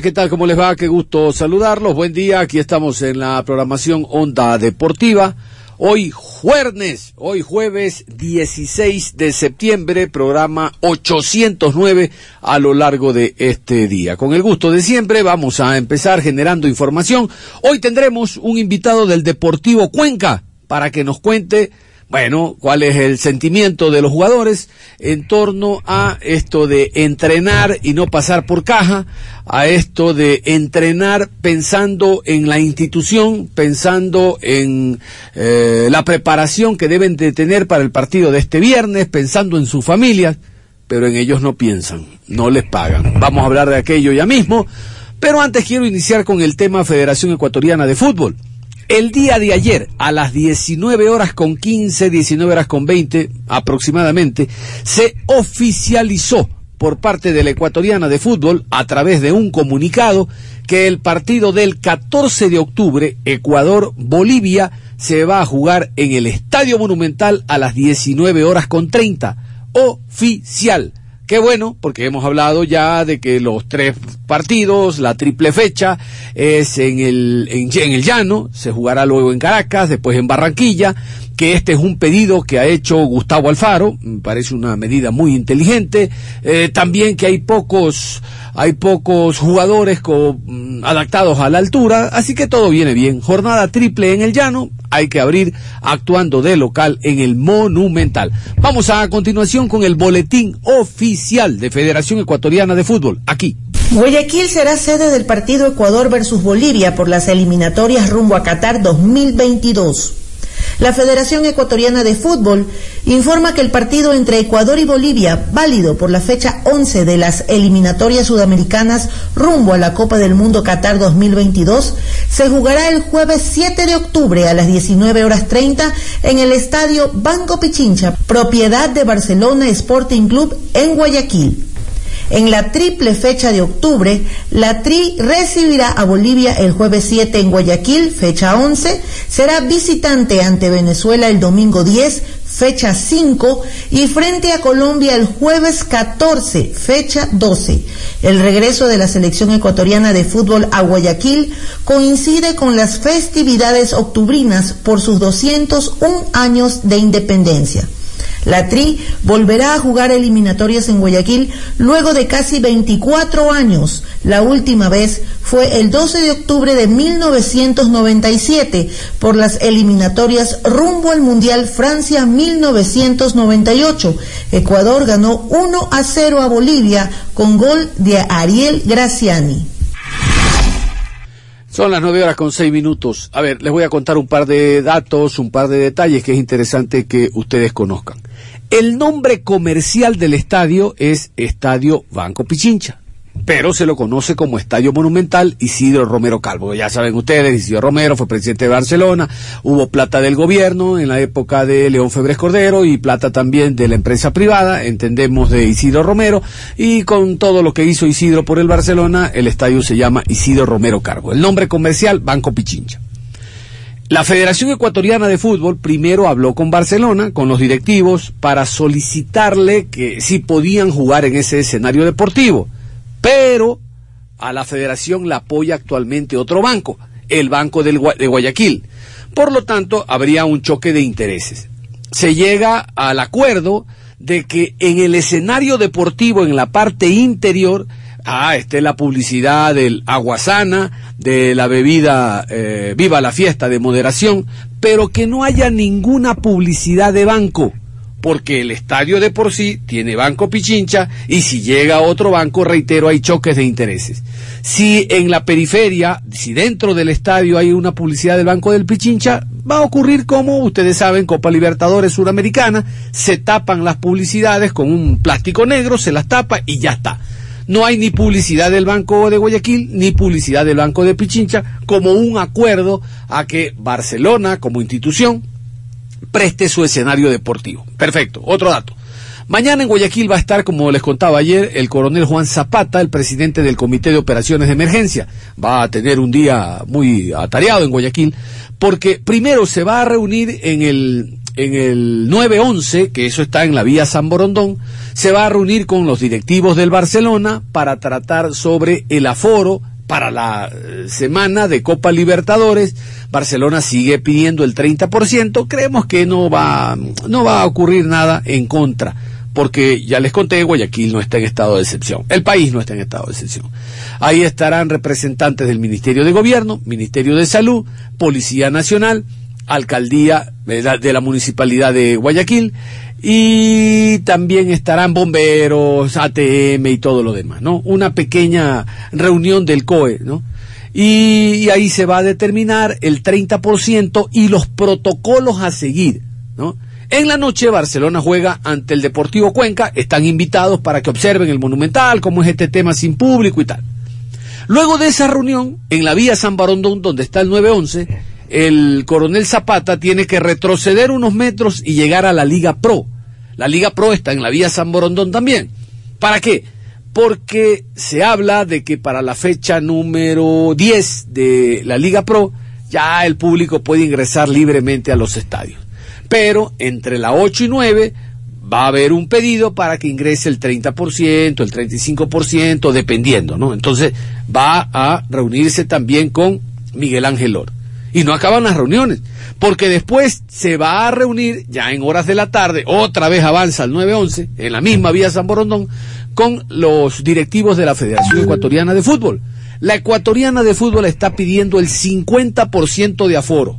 ¿Qué tal? ¿Cómo les va? Qué gusto saludarlos. Buen día. Aquí estamos en la programación Onda Deportiva. Hoy jueves, hoy jueves 16 de septiembre, programa 809 a lo largo de este día. Con el gusto de siempre, vamos a empezar generando información. Hoy tendremos un invitado del Deportivo Cuenca para que nos cuente bueno, cuál es el sentimiento de los jugadores en torno a esto de entrenar y no pasar por caja, a esto de entrenar pensando en la institución, pensando en eh, la preparación que deben de tener para el partido de este viernes, pensando en sus familias, pero en ellos no piensan, no les pagan. Vamos a hablar de aquello ya mismo, pero antes quiero iniciar con el tema Federación Ecuatoriana de Fútbol. El día de ayer, a las 19 horas con 15, 19 horas con 20 aproximadamente, se oficializó por parte de la ecuatoriana de fútbol, a través de un comunicado, que el partido del 14 de octubre, Ecuador-Bolivia, se va a jugar en el Estadio Monumental a las 19 horas con 30. Oficial. Qué bueno, porque hemos hablado ya de que los tres partidos, la triple fecha, es en el, en, en, el llano, se jugará luego en Caracas, después en Barranquilla, que este es un pedido que ha hecho Gustavo Alfaro, me parece una medida muy inteligente, eh, también que hay pocos, hay pocos jugadores con, adaptados a la altura, así que todo viene bien. Jornada triple en el llano, hay que abrir actuando de local en el Monumental. Vamos a continuación con el boletín oficial de Federación Ecuatoriana de Fútbol, aquí. Guayaquil será sede del partido Ecuador versus Bolivia por las eliminatorias rumbo a Qatar 2022. La Federación Ecuatoriana de Fútbol informa que el partido entre Ecuador y Bolivia, válido por la fecha 11 de las eliminatorias sudamericanas rumbo a la Copa del Mundo Qatar 2022, se jugará el jueves 7 de octubre a las 19 horas 30 en el estadio Banco Pichincha, propiedad de Barcelona Sporting Club en Guayaquil. En la triple fecha de octubre, la TRI recibirá a Bolivia el jueves 7 en Guayaquil, fecha 11, será visitante ante Venezuela el domingo 10, fecha 5, y frente a Colombia el jueves 14, fecha 12. El regreso de la selección ecuatoriana de fútbol a Guayaquil coincide con las festividades octubrinas por sus 201 años de independencia. La TRI volverá a jugar eliminatorias en Guayaquil luego de casi 24 años. La última vez fue el 12 de octubre de 1997 por las eliminatorias rumbo al Mundial Francia 1998. Ecuador ganó 1 a 0 a Bolivia con gol de Ariel Graciani. Son las nueve horas con seis minutos. A ver, les voy a contar un par de datos, un par de detalles que es interesante que ustedes conozcan. El nombre comercial del estadio es Estadio Banco Pichincha, pero se lo conoce como Estadio Monumental Isidro Romero Calvo. Ya saben ustedes, Isidro Romero fue presidente de Barcelona, hubo plata del gobierno en la época de León Febres Cordero y plata también de la empresa privada, entendemos de Isidro Romero, y con todo lo que hizo Isidro por el Barcelona, el estadio se llama Isidro Romero Calvo. El nombre comercial, Banco Pichincha. La Federación Ecuatoriana de Fútbol primero habló con Barcelona, con los directivos, para solicitarle que si podían jugar en ese escenario deportivo. Pero a la federación la apoya actualmente otro banco, el Banco del de Guayaquil. Por lo tanto, habría un choque de intereses. Se llega al acuerdo de que en el escenario deportivo, en la parte interior, Ah, esté la publicidad del aguasana, de la bebida eh, Viva la Fiesta de moderación, pero que no haya ninguna publicidad de banco porque el estadio de por sí tiene Banco Pichincha y si llega otro banco, reitero, hay choques de intereses. Si en la periferia, si dentro del estadio hay una publicidad del Banco del Pichincha, va a ocurrir como ustedes saben, Copa Libertadores Suramericana, se tapan las publicidades con un plástico negro, se las tapa y ya está. No hay ni publicidad del Banco de Guayaquil ni publicidad del Banco de Pichincha como un acuerdo a que Barcelona como institución preste su escenario deportivo. Perfecto. Otro dato. Mañana en Guayaquil va a estar, como les contaba ayer, el coronel Juan Zapata, el presidente del Comité de Operaciones de Emergencia. Va a tener un día muy atareado en Guayaquil, porque primero se va a reunir en el, en el 911, que eso está en la vía San Borondón, se va a reunir con los directivos del Barcelona para tratar sobre el aforo para la eh, semana de Copa Libertadores. Barcelona sigue pidiendo el 30%. Creemos que no va, no va a ocurrir nada en contra. Porque ya les conté, Guayaquil no está en estado de excepción. El país no está en estado de excepción. Ahí estarán representantes del Ministerio de Gobierno, Ministerio de Salud, Policía Nacional, Alcaldía de la Municipalidad de Guayaquil, y también estarán bomberos, ATM y todo lo demás, ¿no? Una pequeña reunión del COE, ¿no? Y, ahí se va a determinar el 30% y los protocolos a seguir, ¿no? En la noche Barcelona juega ante el Deportivo Cuenca, están invitados para que observen el Monumental, cómo es este tema sin público y tal. Luego de esa reunión, en la vía San Barondón, donde está el 911, el coronel Zapata tiene que retroceder unos metros y llegar a la Liga Pro. La Liga Pro está en la vía San Borondón también. ¿Para qué? Porque se habla de que para la fecha número 10 de la Liga Pro ya el público puede ingresar libremente a los estadios. Pero entre la 8 y 9 va a haber un pedido para que ingrese el 30%, el 35%, dependiendo, ¿no? Entonces va a reunirse también con Miguel Ángel Or. Y no acaban las reuniones, porque después se va a reunir, ya en horas de la tarde, otra vez avanza al 911, en la misma vía San Borondón, con los directivos de la Federación Ecuatoriana de Fútbol. La Ecuatoriana de Fútbol está pidiendo el 50% de aforo.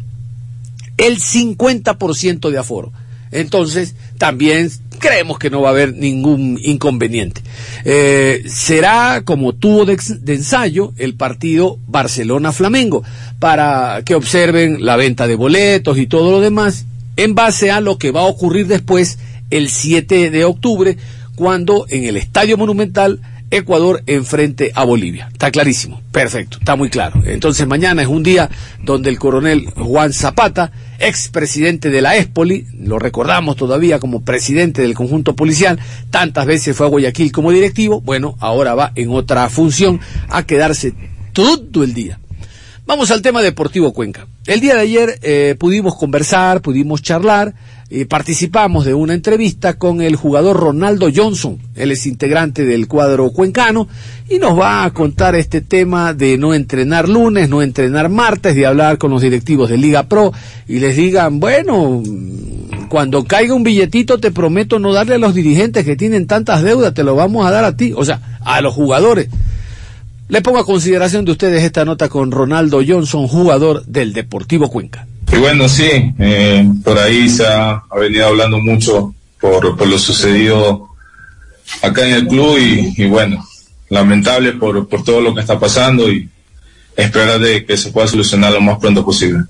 El 50% de aforo. Entonces, también creemos que no va a haber ningún inconveniente. Eh, será como tuvo de, ensayo el partido Barcelona-Flamengo para que observen la venta de boletos y todo lo demás en base a lo que va a ocurrir después el 7 de octubre cuando en el Estadio Monumental Ecuador enfrente a Bolivia. Está clarísimo, perfecto, está muy claro. Entonces mañana es un día donde el coronel Juan Zapata, expresidente de la ESPOLI, lo recordamos todavía como presidente del conjunto policial, tantas veces fue a Guayaquil como directivo, bueno, ahora va en otra función a quedarse todo el día. Vamos al tema Deportivo Cuenca. El día de ayer eh, pudimos conversar, pudimos charlar, y participamos de una entrevista con el jugador Ronaldo Johnson. Él es integrante del cuadro cuencano y nos va a contar este tema de no entrenar lunes, no entrenar martes, de hablar con los directivos de Liga Pro y les digan, bueno, cuando caiga un billetito te prometo no darle a los dirigentes que tienen tantas deudas, te lo vamos a dar a ti, o sea, a los jugadores. Le pongo a consideración de ustedes esta nota con Ronaldo Johnson, jugador del Deportivo Cuenca. Y bueno, sí, eh, por ahí se ha, venido hablando mucho por, por, lo sucedido acá en el club y, bueno, lamentable por, por, todo lo que está pasando y esperar de que se pueda solucionar lo más pronto posible.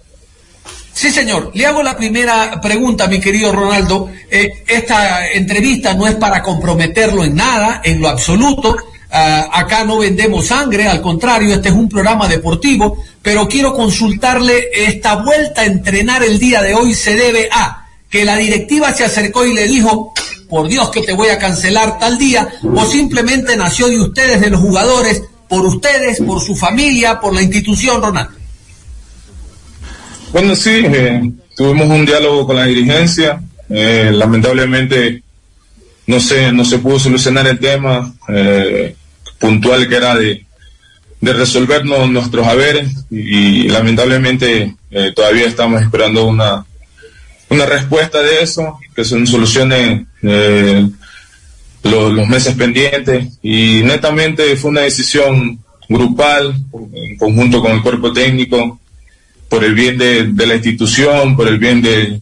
Sí, señor. Le hago la primera pregunta, mi querido Ronaldo. Eh, esta entrevista no es para comprometerlo en nada, en lo absoluto. Ah, acá no vendemos sangre, al contrario, este es un programa deportivo, pero quiero consultarle, esta vuelta a entrenar el día de hoy se debe a que la directiva se acercó y le dijo, por Dios que te voy a cancelar tal día, o simplemente nació de ustedes, de los jugadores, por ustedes, por su familia, por la institución, Ronaldo. Bueno, sí, eh, tuvimos un diálogo con la dirigencia, eh, lamentablemente no se, no se pudo solucionar el tema. Eh, puntual que era de, de resolvernos nuestros haberes y, lamentablemente eh, todavía estamos esperando una, una respuesta de eso, que se solucione eh, los, meses pendientes y netamente fue una decisión grupal, en conjunto con el cuerpo técnico, por el bien de, la institución, por el bien de,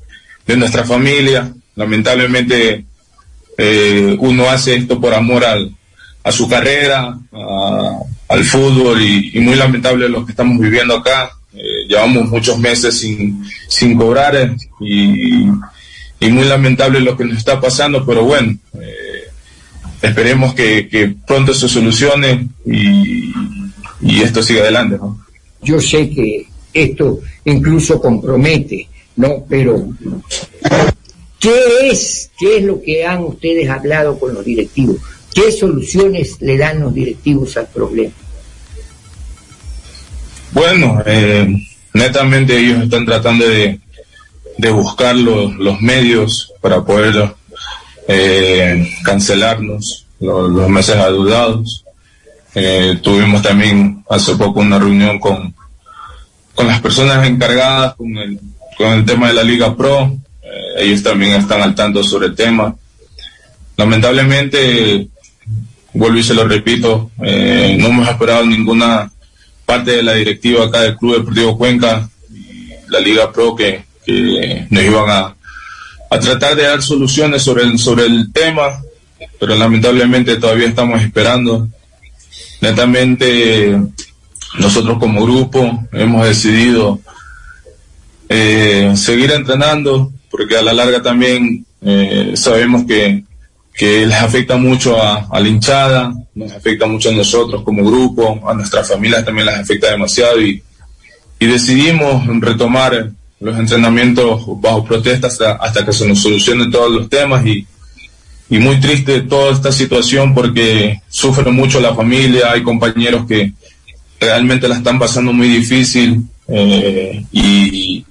nuestra familia. Lamentablemente eh, uno hace esto por amor al, a su carrera, al fútbol y, muy lamentable lo que estamos viviendo acá. Eh, llevamos muchos meses sin, sin cobrar y, y, muy lamentable lo que nos está pasando, pero bueno, eh, esperemos que, pronto se solucione y, y esto siga adelante. Yo sé que esto incluso compromete, ¿no? Pero, ¿qué es, qué es lo que han ustedes hablado con los directivos? ¿Qué soluciones le dan los directivos al problema? Bueno, eh, netamente ellos están tratando de, buscar los, medios para poder eh, cancelarnos los, meses adeudados. Eh, tuvimos también hace poco una reunión con, con las personas encargadas con el, con el tema de la Liga Pro. ellos también están al tanto sobre el tema. Lamentablemente vuelvo y se lo repito, eh, no hemos esperado ninguna parte de la directiva acá del Club Deportivo Cuenca la Liga Pro que, nos iban a, a, tratar de dar soluciones sobre el, sobre el tema, pero lamentablemente todavía estamos esperando. Netamente nosotros como grupo hemos decidido eh, seguir entrenando porque a la larga también eh, sabemos que que les afecta mucho a, la hinchada, nos afecta mucho a nosotros como grupo, a nuestras familias también les afecta demasiado y, decidimos retomar los entrenamientos bajo protesta hasta, que se nos solucionen todos los temas y, y muy triste toda esta situación porque sufre mucho la familia, hay compañeros que realmente la están pasando muy difícil eh, y,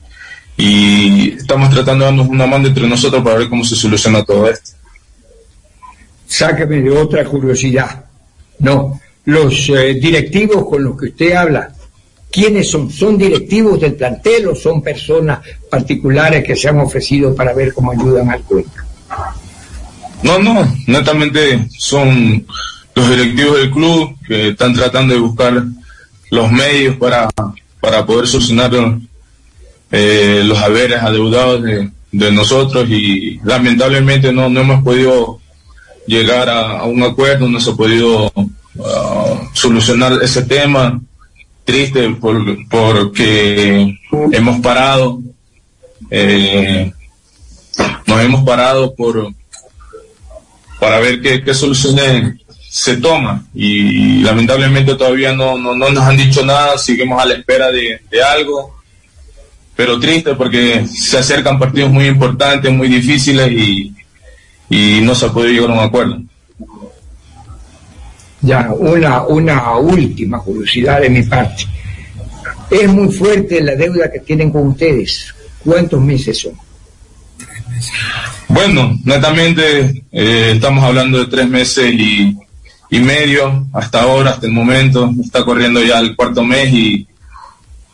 y estamos tratando de darnos una mano entre nosotros para ver cómo se soluciona todo esto sáqueme de otra curiosidad. No, los eh, directivos con los que usted habla, ¿quiénes son? ¿Son directivos del plantel o son personas particulares que se han ofrecido para ver cómo ayudan al club? No, no, netamente son los directivos del club que están tratando de buscar los medios para, para poder solucionar eh, los haberes adeudados de, de, nosotros y lamentablemente no, no hemos podido llegar a, un acuerdo, no se ha podido uh, solucionar ese tema. Triste porque hemos parado, eh, nos hemos parado por para ver qué, qué soluciones se toma y lamentablemente todavía no, no, nos han dicho nada, seguimos a la espera de algo, pero triste porque se acercan partidos muy importantes, muy difíciles y, y no se ha podido llegar a un acuerdo. Ya, una, una última curiosidad de mi parte. Es muy fuerte la deuda que tienen con ustedes. ¿Cuántos meses son? Bueno, netamente eh, estamos hablando de tres meses y, y, medio hasta ahora, hasta el momento. Está corriendo ya el cuarto mes y,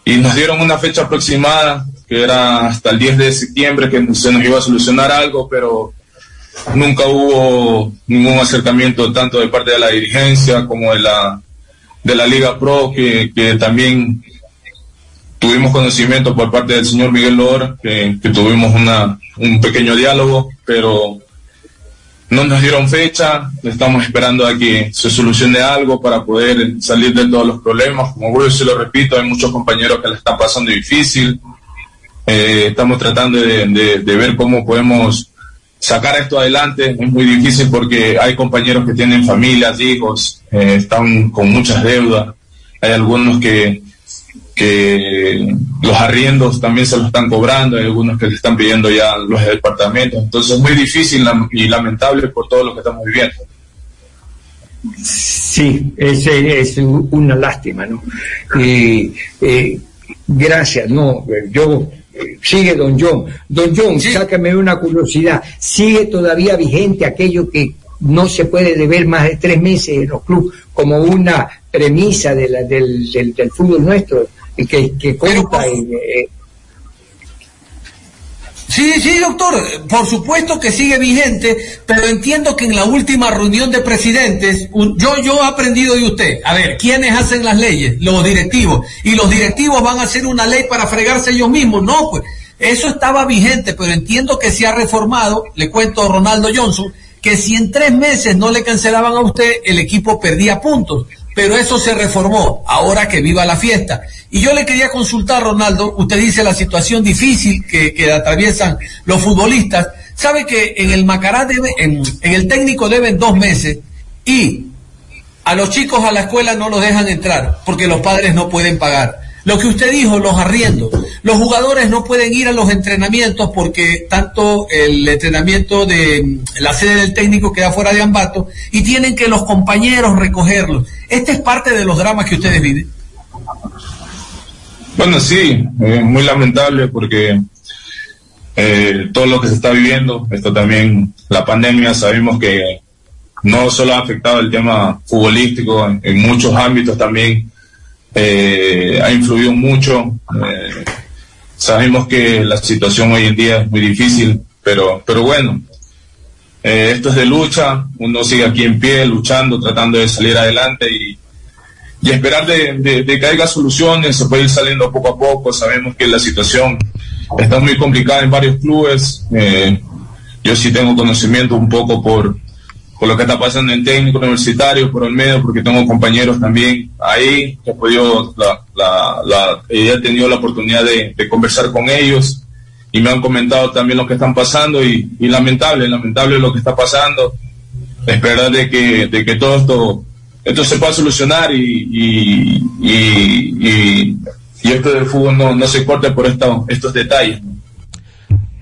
y nos dieron una fecha aproximada que era hasta el 10 de septiembre que se nos iba a solucionar algo, pero nunca hubo ningún acercamiento tanto de parte de la dirigencia como de la de la Liga Pro que, también tuvimos conocimiento por parte del señor Miguel Lor que, tuvimos una, un pequeño diálogo pero no nos dieron fecha. Estamos esperando a que se solucione algo para poder salir de todos los problemas. Como vuelvo y se lo repito hay muchos compañeros que le están pasando difícil. Eh, estamos tratando de, de ver cómo podemos sacar esto adelante es muy difícil porque hay compañeros que tienen familias, hijos, eh, están con muchas deudas, hay algunos que, que los arriendos también se los están cobrando, hay algunos que le están pidiendo ya los departamentos, entonces es muy difícil y lamentable por todo lo que estamos viviendo. Sí, es, es una lástima, ¿no? Eh, eh, gracias, no, yo sigue Don John. Don John, sácame una curiosidad. ¿Sigue todavía vigente aquello que no se puede deber más de tres meses en los clubes como una premisa de la, del, del, fútbol nuestro que, que cuenta? Eh, Sí, sí, doctor, por supuesto que sigue vigente, pero entiendo que en la última reunión de presidentes, yo, yo he aprendido de usted, a ver, ¿quiénes hacen las leyes? Los directivos. Y los directivos van a hacer una ley para fregarse ellos mismos. No, pues, eso estaba vigente, pero entiendo que se ha reformado, le cuento a Ronaldo Johnson, que si en tres meses no le cancelaban a usted, el equipo perdía puntos pero eso se reformó, ahora que viva la fiesta. Y yo le quería consultar, Ronaldo, usted dice la situación difícil que, atraviesan los futbolistas, sabe que en el Macará debe, en el técnico deben dos meses y a los chicos a la escuela no los dejan entrar porque los padres no pueden pagar. Lo que usted dijo, los arriendos. Los jugadores no pueden ir a los entrenamientos porque tanto el entrenamiento de la sede del técnico queda fuera de Ambato y tienen que los compañeros recogerlos. Este es parte de los dramas que ustedes viven. Bueno, sí, es muy lamentable porque eh, todo lo que se está viviendo, esto también, la pandemia, sabemos que no solo ha afectado el tema futbolístico, en muchos ámbitos también eh, ha influido mucho. Eh, sabemos que la situación hoy en día es muy difícil, pero, pero bueno, eh, esto es de lucha, uno sigue aquí en pie, luchando, tratando de salir adelante y, esperar de, de, que haya soluciones, se puede ir saliendo poco a poco, sabemos que la situación está muy complicada en varios clubes, yo sí tengo conocimiento un poco por, por lo que está pasando en técnico universitario, por el medio, porque tengo compañeros también ahí, que he podido, la, la, la, he tenido la oportunidad de, conversar con ellos y me han comentado también lo que están pasando y, lamentable, lamentable lo que está pasando. Esperar de que, de que todo esto, esto se pueda solucionar y, y, y, y esto del fútbol no, no se corte por esto, estos detalles.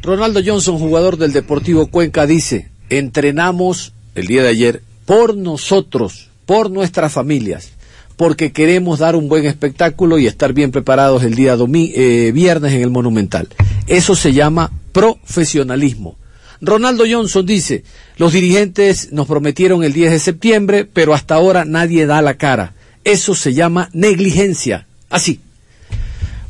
Ronaldo Johnson, jugador del Deportivo Cuenca, dice, entrenamos el día de ayer por nosotros, por nuestras familias, porque queremos dar un buen espectáculo y estar bien preparados el día eh, viernes en el Monumental. Eso se llama profesionalismo. Ronaldo Johnson dice, los dirigentes nos prometieron el 10 de septiembre, pero hasta ahora nadie da la cara. Eso se llama negligencia. Así.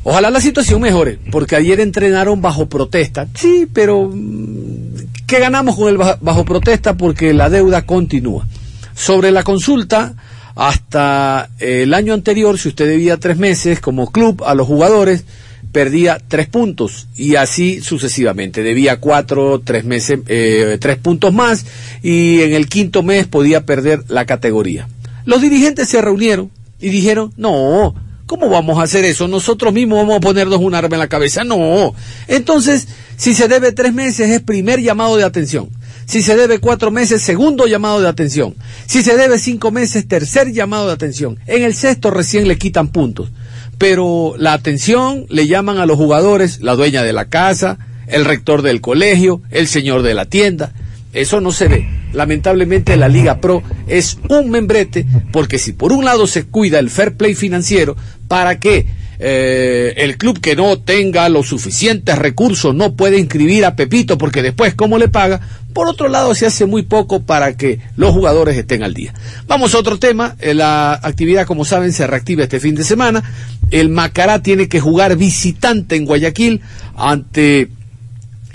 Ojalá la situación mejore, porque ayer entrenaron bajo protesta. Sí, pero mm, ¿qué ganamos con el bajo, protesta? Porque la deuda continúa. Sobre la consulta, hasta el año anterior, si usted debía tres meses como club a los jugadores, perdía tres puntos y así sucesivamente. Debía cuatro, tres meses, eh, tres puntos más y en el quinto mes podía perder la categoría. Los dirigentes se reunieron y dijeron, no, ¿Cómo vamos a hacer eso? Nosotros mismos vamos a ponernos un arma en la cabeza. No. Entonces, si se debe tres meses es primer llamado de atención. Si se debe cuatro meses, segundo llamado de atención. Si se debe cinco meses, tercer llamado de atención. En el sexto recién le quitan puntos. Pero la atención le llaman a los jugadores, la dueña de la casa, el rector del colegio, el señor de la tienda. Eso no se ve. Lamentablemente la Liga Pro es un membrete porque si por un lado se cuida el fair play financiero para que eh, el club que no tenga los suficientes recursos no puede inscribir a Pepito porque después cómo le paga, por otro lado se hace muy poco para que los jugadores estén al día. Vamos a otro tema, eh, la actividad como saben se reactiva este fin de semana, el Macará tiene que jugar visitante en Guayaquil ante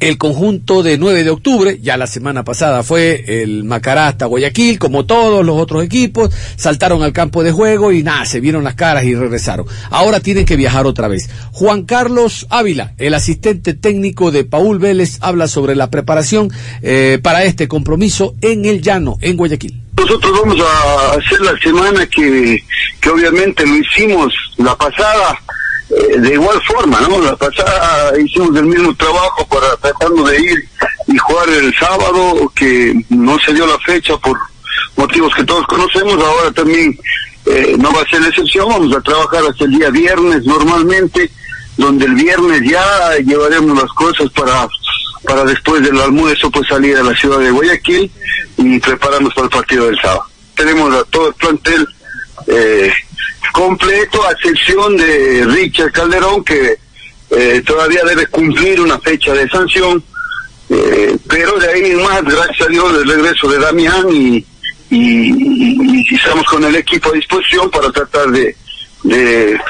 el conjunto de 9 de octubre, ya la semana pasada fue el Macará hasta Guayaquil, como todos los otros equipos, saltaron al campo de juego y nada, se vieron las caras y regresaron. Ahora tienen que viajar otra vez. Juan Carlos Ávila, el asistente técnico de Paul Vélez, habla sobre la preparación eh, para este compromiso en el llano, en Guayaquil. Nosotros vamos a hacer la semana que, que obviamente lo hicimos la pasada, eh, de igual forma, ¿no? La pasada hicimos el mismo trabajo para tratando de ir y jugar el sábado, que no se dio la fecha por motivos que todos conocemos, ahora también eh, no va a ser excepción, vamos a trabajar hasta el día viernes normalmente, donde el viernes ya llevaremos las cosas para para después del almuerzo pues salir a la ciudad de Guayaquil y prepararnos para el partido del sábado. Tenemos a todo el plantel eh, completo, a excepción de Richard Calderón, que eh, todavía debe cumplir una fecha de sanción, eh, pero de ahí en más, gracias a Dios, el regreso de Damián y, y, estamos con el equipo a disposición para tratar de, de,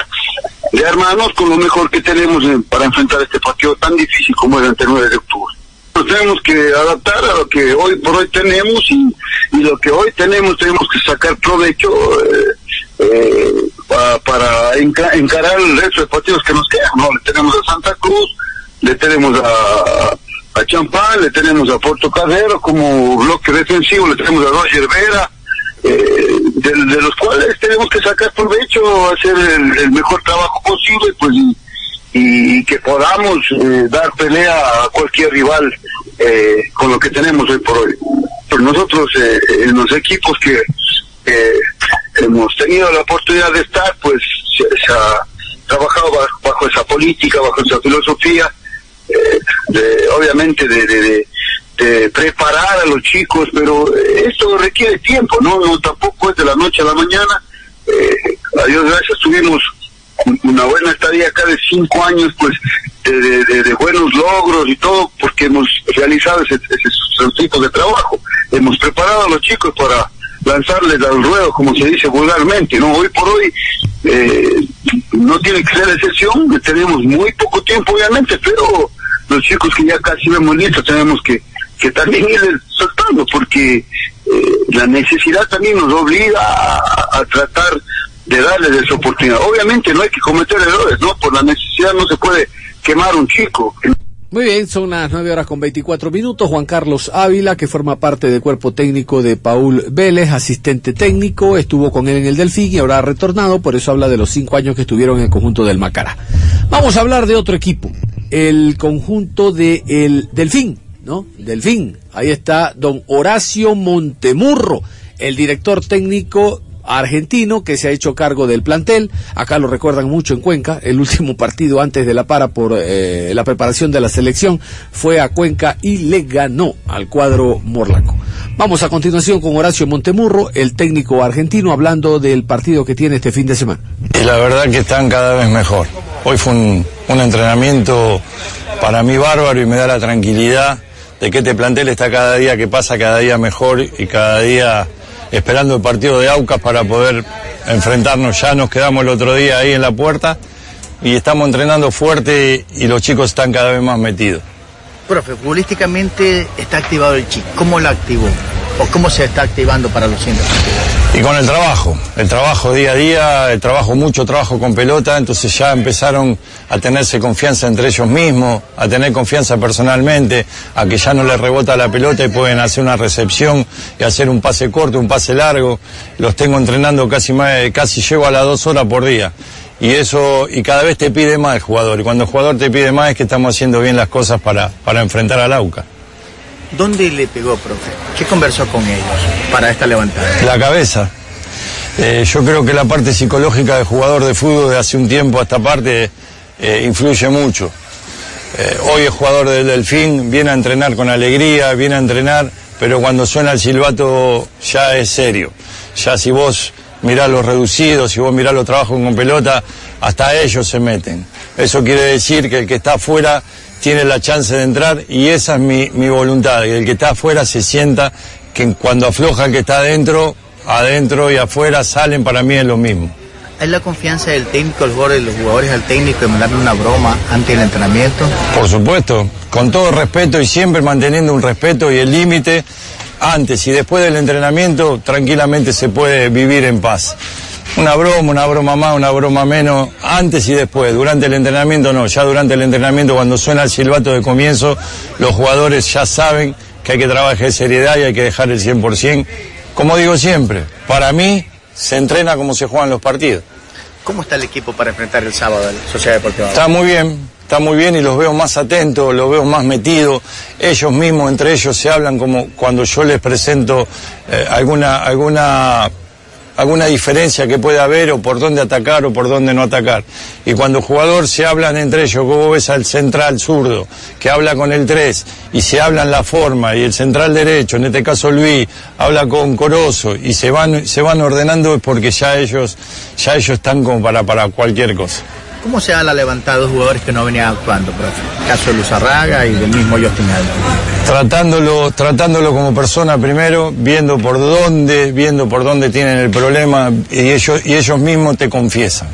de hermanos con lo mejor que tenemos eh, para enfrentar este partido tan difícil como es ante el 9 de octubre. Nos tenemos que adaptar a lo que hoy por hoy tenemos y, y lo que hoy tenemos tenemos que sacar provecho eh, eh, pa- para enca- encarar el resto de partidos que nos quedan. ¿no? Le tenemos a Santa Cruz, le tenemos a, a Champán, le tenemos a Puerto Carrero como bloque defensivo, le tenemos a Roger Vera, eh, de, los cuales tenemos que sacar provecho, hacer el, mejor trabajo posible, pues y, que podamos eh, dar pelea a cualquier rival eh, con lo que tenemos hoy por hoy. Pues nosotros eh, en los equipos que eh, hemos tenido la oportunidad de estar, pues se, ha trabajado bajo, bajo esa política, bajo esa filosofía, eh, de, obviamente de, de, preparar a los chicos, pero esto requiere tiempo, ¿no? tampoco es de la noche a la mañana. Eh, a Dios gracias tuvimos un- una buena estadía acá de cinco años, pues de, de- buenos logros y todo, porque hemos realizado ese, ese, tipos de trabajo. Hemos preparado a los chicos para lanzarles al ruedo, como se dice vulgarmente, ¿no? Hoy por hoy eh, no tiene que ser excepción, tenemos muy poco tiempo obviamente, pero los chicos que ya casi vemos listos tenemos que, que también ir soltando, porque eh, la necesidad también nos obliga a, a tratar de darles esa oportunidad. Obviamente no hay que cometer errores, ¿no? Por la necesidad no se puede quemar un chico. Muy bien, son las 9 horas con 24 minutos. Juan Carlos Ávila, que forma parte del cuerpo técnico de Paul Vélez, asistente técnico, estuvo con él en el Delfín y ahora ha retornado, por eso habla de los cinco años que estuvieron en el conjunto del Macará. Vamos a hablar de otro equipo, el conjunto de el Delfín, ¿no? Delfín. Ahí está don Horacio Montemurro, el director técnico argentino que se ha hecho cargo del plantel. Acá lo recuerdan mucho en Cuenca. El último partido antes de la para por eh, la preparación de la selección fue a Cuenca y le ganó al cuadro morlaco. Vamos a continuación con Horacio Montemurro, el técnico argentino, hablando del partido que tiene este fin de semana. Y la verdad que están cada vez mejor. Hoy fue un, un entrenamiento para mí bárbaro y me da la tranquilidad de que este plantel está cada día que pasa, cada día mejor y cada día esperando el partido de Aucas para poder enfrentarnos. Ya nos quedamos el otro día ahí en la puerta y estamos entrenando fuerte y los chicos están cada vez más metidos. Profe, futbolísticamente está activado el chip. ¿Cómo lo activó? ¿O cómo se está activando para los partidos? Y con el trabajo, el trabajo día a día, el trabajo, mucho trabajo con pelota, entonces ya empezaron a tenerse confianza entre ellos mismos, a tener confianza personalmente, a que ya no les rebota la pelota y pueden hacer una recepción y hacer un pase corto, un pase largo. Los tengo entrenando casi más, casi llego a las dos horas por día. Y eso, y cada vez te pide más el jugador. Y cuando el jugador te pide más es que estamos haciendo bien las cosas para, para enfrentar al AUCA. ¿Dónde le pegó, profe? ¿Qué conversó con ellos para esta levantada? La cabeza. Eh, yo creo que la parte psicológica del jugador de fútbol de hace un tiempo a esta parte eh, influye mucho. Eh, hoy el jugador del Delfín viene a entrenar con alegría, viene a entrenar, pero cuando suena el silbato ya es serio. Ya si vos mirás los reducidos, si vos mirás los trabajos con pelota, hasta ellos se meten. Eso quiere decir que el que está afuera tiene la chance de entrar y esa es mi, mi voluntad, que el que está afuera se sienta que cuando afloja el que está adentro, adentro y afuera salen para mí es lo mismo. ¿Hay la confianza del técnico, los jugadores, los jugadores al técnico de mandarle una broma antes del entrenamiento? Por supuesto, con todo respeto y siempre manteniendo un respeto y el límite, antes y después del entrenamiento tranquilamente se puede vivir en paz. Una broma, una broma más, una broma menos, antes y después, durante el entrenamiento no, ya durante el entrenamiento cuando suena el silbato de comienzo, los jugadores ya saben que hay que trabajar en seriedad y hay que dejar el 100%. Como digo siempre, para mí se entrena como se juegan los partidos. ¿Cómo está el equipo para enfrentar el sábado a la Sociedad Deportiva? Está muy bien, está muy bien y los veo más atentos, los veo más metidos. Ellos mismos, entre ellos, se hablan como cuando yo les presento eh, alguna, alguna, alguna diferencia que pueda haber o por dónde atacar o por dónde no atacar. Y cuando jugador se hablan entre ellos, como ves al central zurdo, que habla con el 3 y se hablan la forma, y el central derecho, en este caso Luis, habla con Corozo y se van, se van ordenando es porque ya ellos, ya ellos están como para, para cualquier cosa. ¿Cómo se levantada de jugadores que no venían actuando, profe? El caso de Luzarraga y del mismo Justin. Tratándolo, tratándolo como persona primero, viendo por dónde, viendo por dónde tienen el problema y ellos, y ellos mismos te confiesan.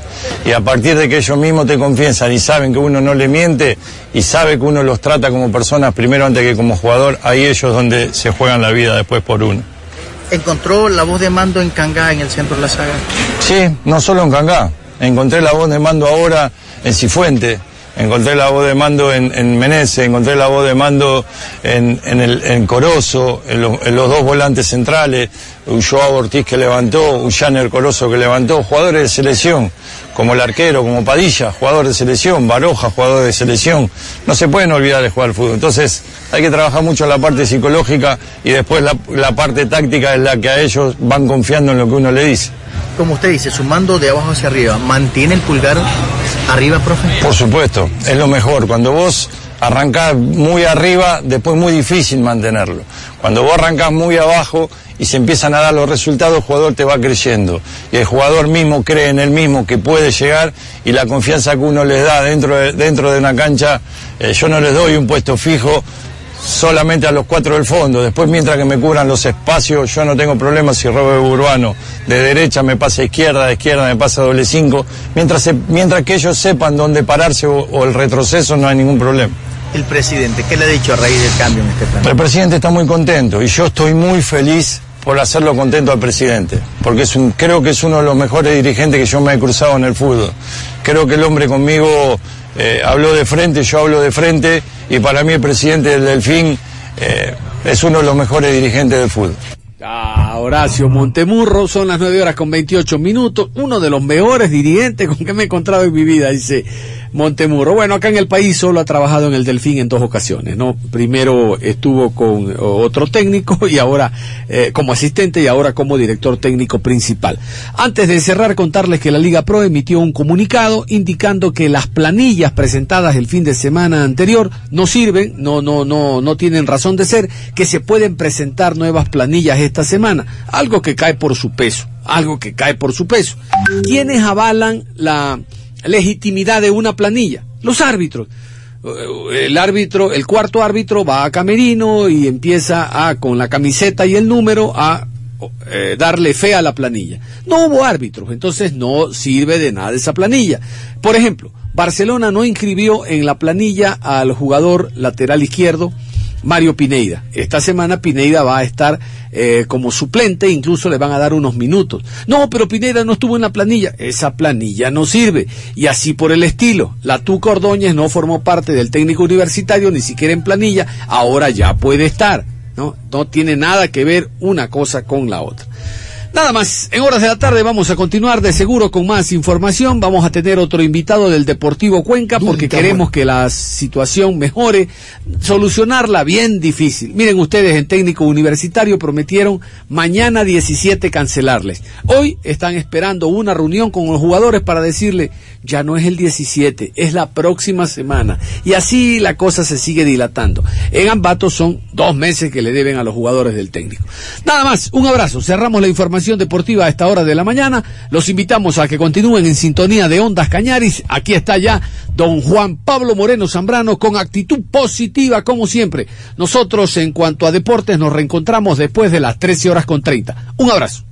Y a partir de que ellos mismos te confiesan y saben que uno no le miente y sabe que uno los trata como personas primero antes que como jugador, ahí ellos donde se juegan la vida después por uno. ¿Encontró la voz de mando en Cangá, en el centro de la saga? Sí, no solo en Cangá. Encontré la voz de mando ahora en Cifuente, encontré la voz de mando en, en Menezes, encontré la voz de mando en, en, el, en Corozo, en, lo- en los dos volantes centrales, Joao Ortiz que levantó, Ullaner Corozo que levantó, jugadores de selección, como el arquero, como Padilla, jugador de selección, Baroja, jugador de selección. No se pueden olvidar de jugar al fútbol. Entonces hay que trabajar mucho la parte psicológica y después la, la parte táctica es la que a ellos van confiando en lo que uno le dice. Como usted dice, sumando de abajo hacia arriba, ¿mantiene el pulgar arriba, profe? Por supuesto, es lo mejor. Cuando vos arrancás muy arriba, después es muy difícil mantenerlo. Cuando vos arrancás muy abajo y se empiezan a dar los resultados, el jugador te va creyendo. Y el jugador mismo cree en él mismo que puede llegar y la confianza que uno les da dentro de, dentro de una cancha, eh, yo no les doy un puesto fijo solamente a los cuatro del fondo. Después, mientras que me cubran los espacios, yo no tengo problemas si robo urbano. De derecha me pasa a izquierda, de izquierda me pasa a doble cinco. Mientras, se- mientras que ellos sepan dónde pararse o, o el retroceso, no hay ningún problema. El presidente, ¿qué le ha dicho a raíz del cambio en este plan? El presidente está muy contento y yo estoy muy feliz por hacerlo contento al presidente, porque es un, creo que es uno de los mejores dirigentes que yo me he cruzado en el fútbol. Creo que el hombre conmigo eh, habló de frente, yo hablo de frente y para mí el presidente del Delfín eh, es uno de los mejores dirigentes del fútbol. Ah, Horacio Montemurro, son las 9 horas con 28 minutos, uno de los mejores dirigentes con que me he encontrado en mi vida, dice Montemurro. Bueno, acá en el país solo ha trabajado en el Delfín en dos ocasiones, ¿no? Primero estuvo con otro técnico y ahora eh, como asistente y ahora como director técnico principal. Antes de cerrar, contarles que la Liga Pro emitió un comunicado indicando que las planillas presentadas el fin de semana anterior no sirven, no, no, no, no tienen razón de ser, que se pueden presentar nuevas planillas esta semana, algo que cae por su peso, algo que cae por su peso. ¿Quiénes avalan la legitimidad de una planilla? Los árbitros. Eh, El árbitro, el cuarto árbitro va a camerino y empieza a, con la camiseta y el número, a eh, darle fe a la planilla. No hubo árbitros, entonces no sirve de nada esa planilla. Por ejemplo, Barcelona no inscribió en la planilla al jugador lateral izquierdo Mario Pineida. Esta semana Pineida va a estar eh, como suplente, incluso le van a dar unos minutos. No, pero Pineida no estuvo en la planilla. Esa planilla no sirve. Y así por el estilo. La Tuca Ordóñez no formó parte del técnico universitario, ni siquiera en planilla. Ahora ya puede estar. No, no tiene nada que ver una cosa con la otra. Nada más, en horas de la tarde vamos a continuar de seguro con más información. Vamos a tener otro invitado del Deportivo Cuenca porque queremos que la situación mejore. Solucionarla bien difícil. Miren ustedes, en técnico universitario prometieron mañana 17 cancelarles. Hoy están esperando una reunión con los jugadores para decirle, ya no es el 17, es la próxima semana. Y así la cosa se sigue dilatando. En Ambato son dos meses que le deben a los jugadores del técnico. Nada más, un abrazo. Cerramos la deportiva a esta hora de la mañana. Los invitamos a que continúen en sintonía de Ondas Cañaris. Aquí está ya don Juan Pablo Moreno Zambrano con actitud positiva como siempre. Nosotros en cuanto a deportes nos reencontramos después de las 13 horas con 30. Un abrazo.